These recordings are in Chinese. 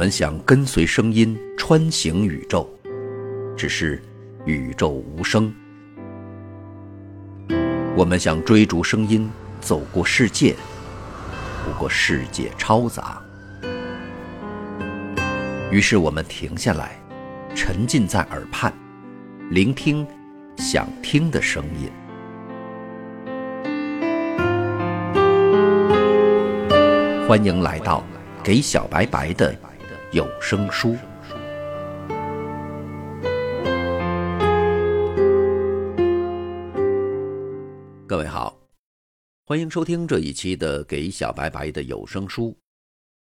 我们想跟随声音穿行宇宙，只是宇宙无声；我们想追逐声音走过世界，不过世界嘈杂。于是我们停下来，沉浸在耳畔，聆听想听的声音。欢迎来到给小白白的有声书。各位好，欢迎收听这一期的给小白白的有声书，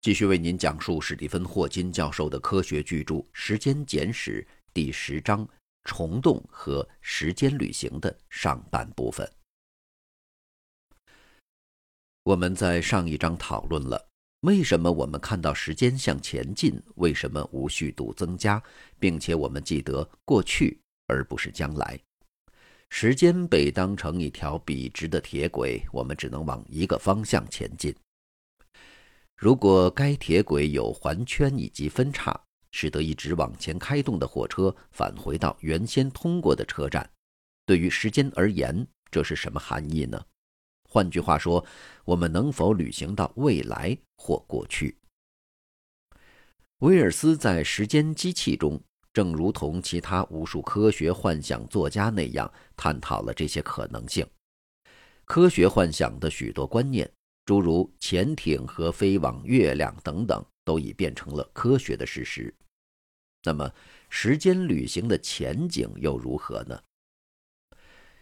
继续为您讲述史蒂芬·霍金教授的科学巨著《时间简史》第十章“虫洞和时间旅行”的上半部分。我们在上一章讨论了为什么我们看到时间向前进，为什么无序度增加，并且我们记得过去而不是将来。时间被当成一条笔直的铁轨，我们只能往一个方向前进。如果该铁轨有环圈以及分叉，使得一直往前开动的火车返回到原先通过的车站，对于时间而言，这是什么含义呢？换句话说，我们能否旅行到未来或过去？威尔斯在《时间机器》中，正如同其他无数科学幻想作家那样，探讨了这些可能性。科学幻想的许多观念，诸如潜艇和飞往月亮等等，都已变成了科学的事实。那么，时间旅行的前景又如何呢？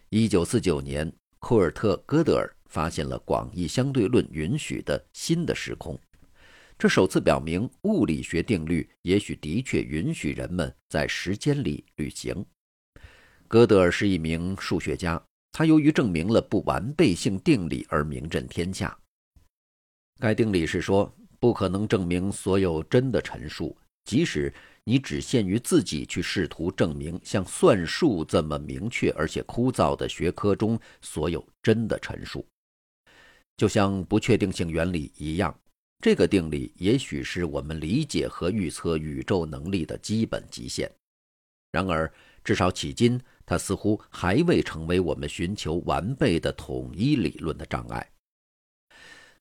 一九四九年，库尔特·戈德尔。发现了广义相对论允许的新的时空，这首次表明物理学定律也许的确允许人们在时间里旅行。哥德尔是一名数学家，他由于证明了不完备性定理而名震天下。该定理是说，不可能证明所有真的陈述，即使你只限于自己去试图证明像算术这么明确而且枯燥的学科中所有真的陈述。就像不确定性原理一样，这个定理也许是我们理解和预测宇宙能力的基本极限。然而，至少迄今，它似乎还未成为我们寻求完备的统一理论的障碍。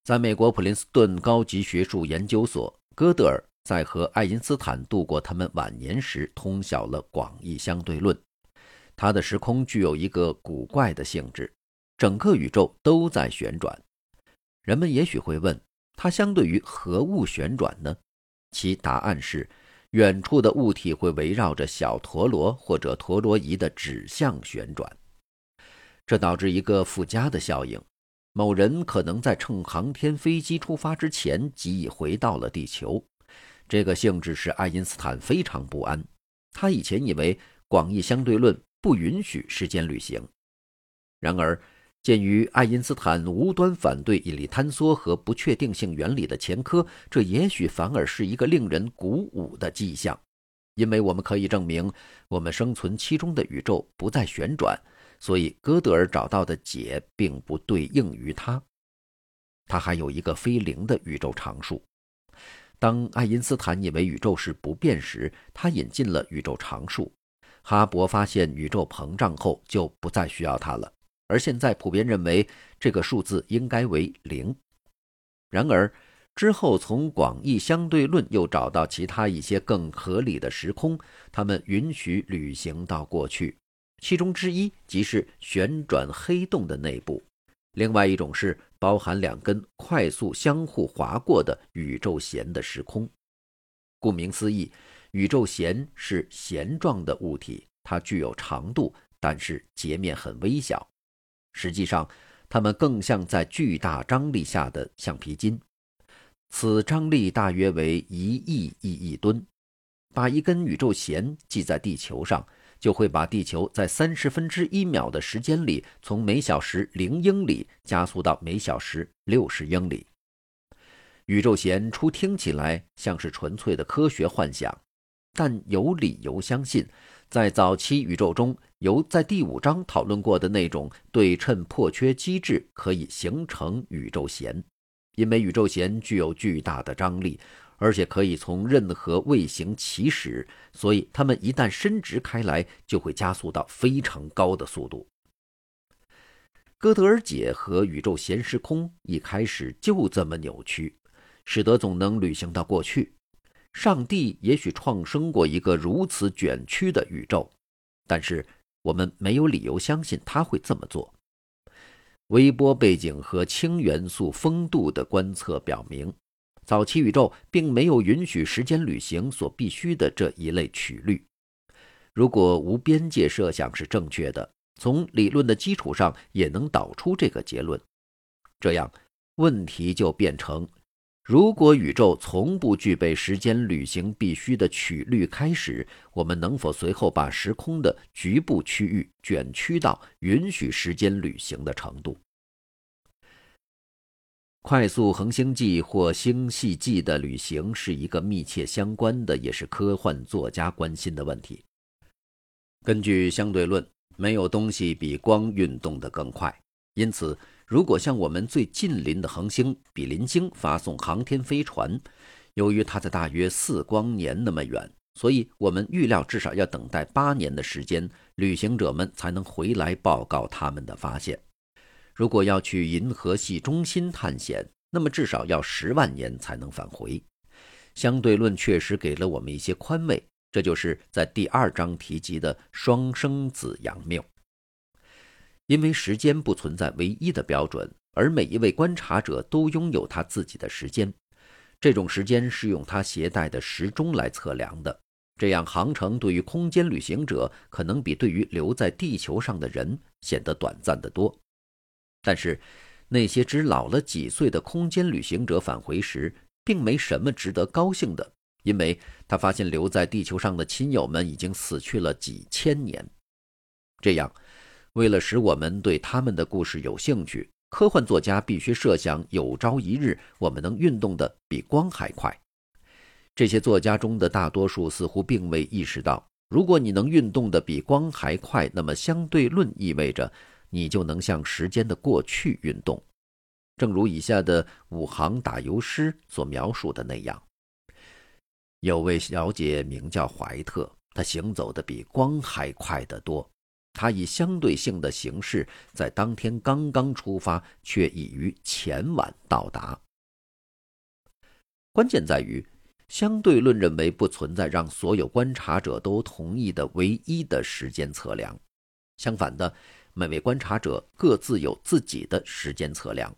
在美国普林斯顿高级学术研究所，戈德尔在和爱因斯坦度过他们晚年时，通晓了广义相对论。他的时空具有一个古怪的性质，整个宇宙都在旋转。人们也许会问，它相对于何物旋转呢？其答案是，远处的物体会围绕着小陀螺或者陀螺仪的指向旋转。这导致一个附加的效应：某人可能在乘航天飞机出发之前即已回到了地球。这个性质使爱因斯坦非常不安。他以前以为广义相对论不允许时间旅行，然而。鉴于爱因斯坦无端反对引力坍缩和不确定性原理的前科，这也许反而是一个令人鼓舞的迹象，因为我们可以证明我们生存其中的宇宙不再旋转，所以哥德尔找到的解并不对应于它。他还有一个非零的宇宙常数。当爱因斯坦以为宇宙是不变时，他引进了宇宙常数。哈勃发现宇宙膨胀后，就不再需要它了。而现在普遍认为这个数字应该为零。然而之后从广义相对论又找到其他一些更合理的时空，它们允许旅行到过去。其中之一即是旋转黑洞的内部，另外一种是包含两根快速相互划过的宇宙弦的时空。顾名思义，宇宙弦是弦状的物体，它具有长度，但是截面很微小。实际上，它们更像在巨大张力下的橡皮筋，此张力大约为一亿亿亿吨。把一根宇宙弦系在地球上，就会把地球在三十分之一秒的时间里，从每小时零英里加速到每小时六十英里。宇宙弦初听起来像是纯粹的科学幻想，但有理由相信。在早期宇宙中，由在第五章讨论过的那种对称破缺机制可以形成宇宙弦，因为宇宙弦具有巨大的张力，而且可以从任何卫星起始，所以它们一旦伸直开来，就会加速到非常高的速度。哥德尔解和宇宙弦时空一开始就这么扭曲，使得总能旅行到过去。上帝也许创生过一个如此卷曲的宇宙，但是我们没有理由相信他会这么做。微波背景和氢元素风度的观测表明，早期宇宙并没有允许时间旅行所必须的这一类曲率。如果无边界设想是正确的，从理论的基础上也能导出这个结论。这样，问题就变成。如果宇宙从不具备时间旅行必须的曲率开始，我们能否随后把时空的局部区域卷曲到允许时间旅行的程度？快速恒星际或星系际的旅行是一个密切相关的，也是科幻作家关心的问题。根据相对论，没有东西比光运动得更快，因此。如果向我们最近邻的恒星比邻星发送航天飞船，由于它在大约四光年那么远，所以我们预料至少要等待八年的时间，旅行者们才能回来报告他们的发现。如果要去银河系中心探险，那么至少要十万年才能返回。相对论确实给了我们一些宽慰，这就是在第二章提及的双生子阳谬。因为时间不存在唯一的标准，而每一位观察者都拥有他自己的时间。这种时间是用他携带的时钟来测量的。这样，航程对于空间旅行者可能比对于留在地球上的人显得短暂得多。但是，那些只老了几岁的空间旅行者返回时，并没什么值得高兴的，因为他发现留在地球上的亲友们已经死去了几千年。这样。为了使我们对他们的故事有兴趣，科幻作家必须设想有朝一日我们能运动的比光还快。这些作家中的大多数似乎并未意识到，如果你能运动的比光还快，那么相对论意味着你就能向时间的过去运动，正如以下的五行打油诗所描述的那样：有位小姐名叫怀特，她行走的比光还快得多。他以相对性的形式在当天刚刚出发，却已于前晚到达。关键在于，相对论认为不存在让所有观察者都同意的唯一的时间测量。相反的，每位观察者各自有自己的时间测量。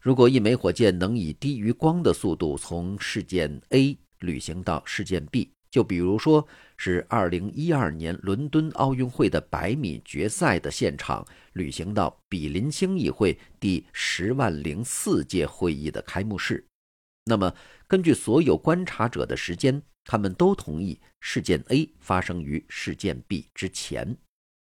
如果一枚火箭能以低于光的速度从事件 A 旅行到事件 B，就比如说，是二零一二年伦敦奥运会的百米决赛的现场，旅行到比邻星议会第十万零四届会议的开幕式。那么，根据所有观察者的时间，他们都同意事件 A 发生于事件 B 之前。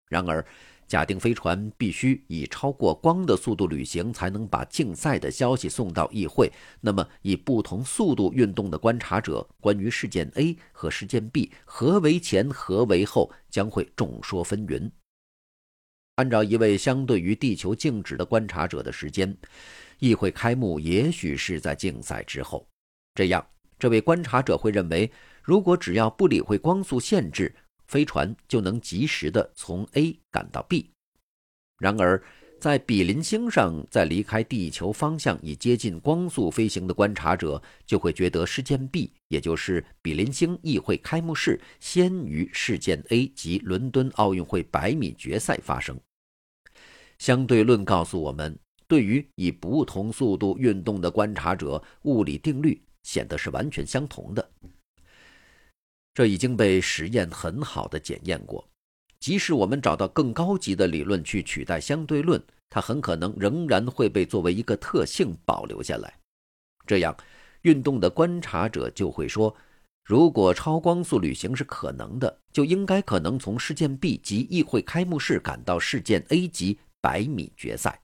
然而，假定飞船必须以超过光的速度旅行，才能把竞赛的消息送到议会。那么，以不同速度运动的观察者关于事件 A 和事件 B 何为前何为后，将会众说纷纭。按照一位相对于地球静止的观察者的时间，议会开幕也许是在竞赛之后。这样，这位观察者会认为，如果只要不理会光速限制，飞船就能及时的从 A 赶到 B，然而在比邻星上，在离开地球方向以接近光速飞行的观察者就会觉得事件 B，也就是比邻星议会开幕式，先于事件 A 及伦敦奥运会百米决赛发生。相对论告诉我们，对于以不同速度运动的观察者，物理定律显得是完全相同的。这已经被实验很好的检验过，即使我们找到更高级的理论去取代相对论，它很可能仍然会被作为一个特性保留下来。这样，运动的观察者就会说：如果超光速旅行是可能的，就应该可能从事件 B 及议会开幕式赶到事件 A 级百米决赛。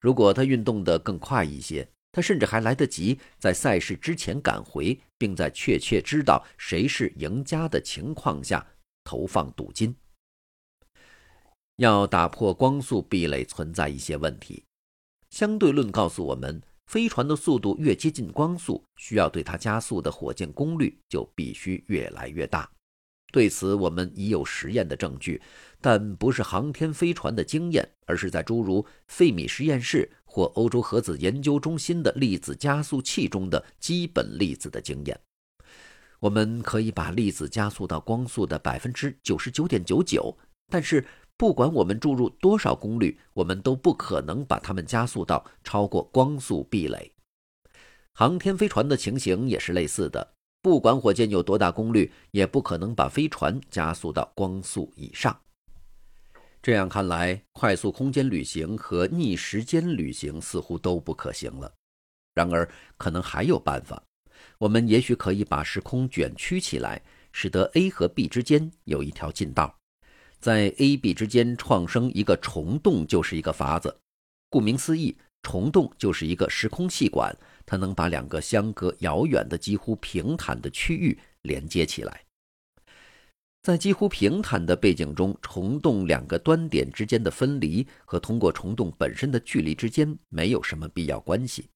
如果他运动的更快一些。他甚至还来得及在赛事之前赶回，并在确切知道谁是赢家的情况下投放赌金。要打破光速壁垒，存在一些问题。相对论告诉我们，飞船的速度越接近光速，需要对它加速的火箭功率就必须越来越大。对此，我们已有实验的证据，但不是航天飞船的经验，而是在诸如费米实验室或欧洲核子研究中心的粒子加速器中的基本粒子的经验。我们可以把粒子加速到光速的百分之九十九点九九，但是不管我们注入多少功率，我们都不可能把它们加速到超过光速壁垒。航天飞船的情形也是类似的，不管火箭有多大功率，也不可能把飞船加速到光速以上。这样看来，快速空间旅行和逆时间旅行似乎都不可行了。然而，可能还有办法。我们也许可以把时空卷曲起来，使得 A 和 B 之间有一条近道，在 A、B 之间创生一个虫洞就是一个法子。顾名思义，虫洞就是一个时空气管，它能把两个相隔遥远的几乎平坦的区域连接起来。在几乎平坦的背景中，虫洞两个端点之间的分离和通过虫洞本身的距离之间没有什么必要关系。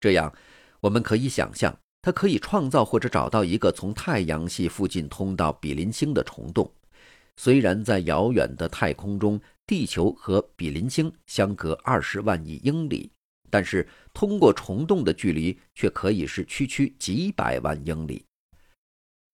这样，我们可以想象。它可以创造或者找到一个从太阳系附近通到比邻星的虫洞。虽然在遥远的太空中，地球和比邻星相隔二十万亿英里，但是通过虫洞的距离却可以是区区几百万英里。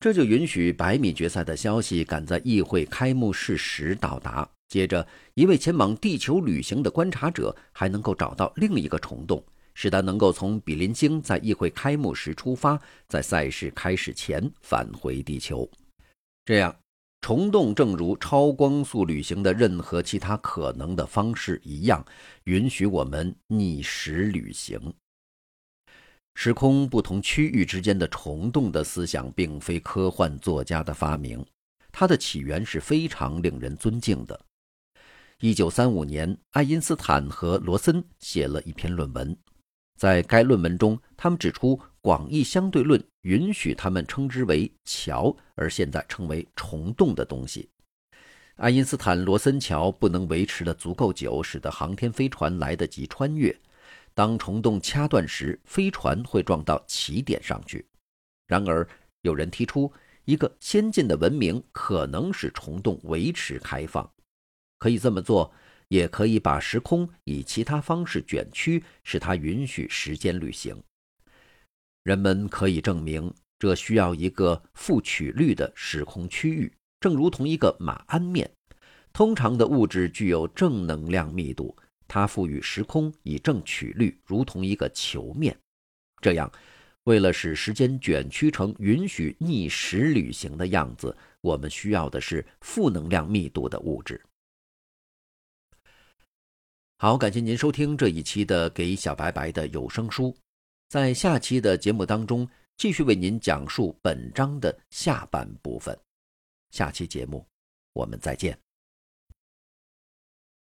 这就允许百米决赛的消息赶在议会开幕式时到达。接着，一位前往地球旅行的观察者还能够找到另一个虫洞。使他能够从比邻星在议会开幕时出发，在赛事开始前返回地球。这样，虫洞正如超光速旅行的任何其他可能的方式一样，允许我们逆时旅行。时空不同区域之间的虫洞的思想，并非科幻作家的发明，它的起源是非常令人尊敬的。一九三五年，爱因斯坦和罗森写了一篇论文。在该论文中，他们指出，广义相对论允许他们称之为桥，而现在称为虫洞的东西。爱因斯坦罗森桥不能维持的足够久，使得航天飞船来得及穿越。当虫洞掐断时，飞船会撞到起点上去。然而，有人提出，一个先进的文明可能使虫洞维持开放，可以这么做。也可以把时空以其他方式卷曲，使它允许时间旅行。人们可以证明，这需要一个负曲率的时空区域，正如同一个马鞍面。通常的物质具有正能量密度，它赋予时空以正曲率，如同一个球面。这样，为了使时间卷曲成允许逆时旅行的样子，我们需要的是负能量密度的物质。好，感谢您收听这一期的《给小白白的有声书》，在下期的节目当中，继续为您讲述本章的下半部分。下期节目，我们再见。